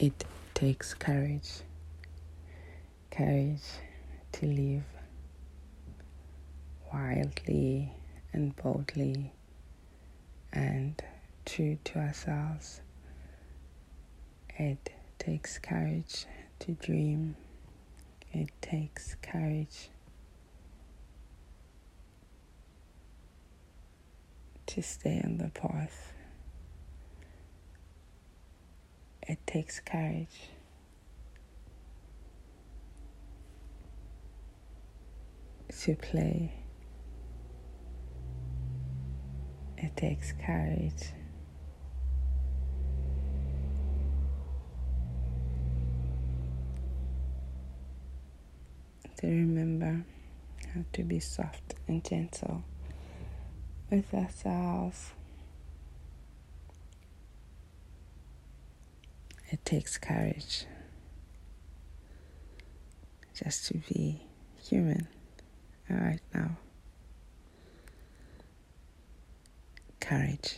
It takes courage. Courage to live wildly and boldly and true to ourselves. It takes courage to dream. It takes courage to stay on the path. It takes courage. To play. It takes courage. To remember how to be soft and gentle with ourselves. It takes courage just to be human right now. Courage.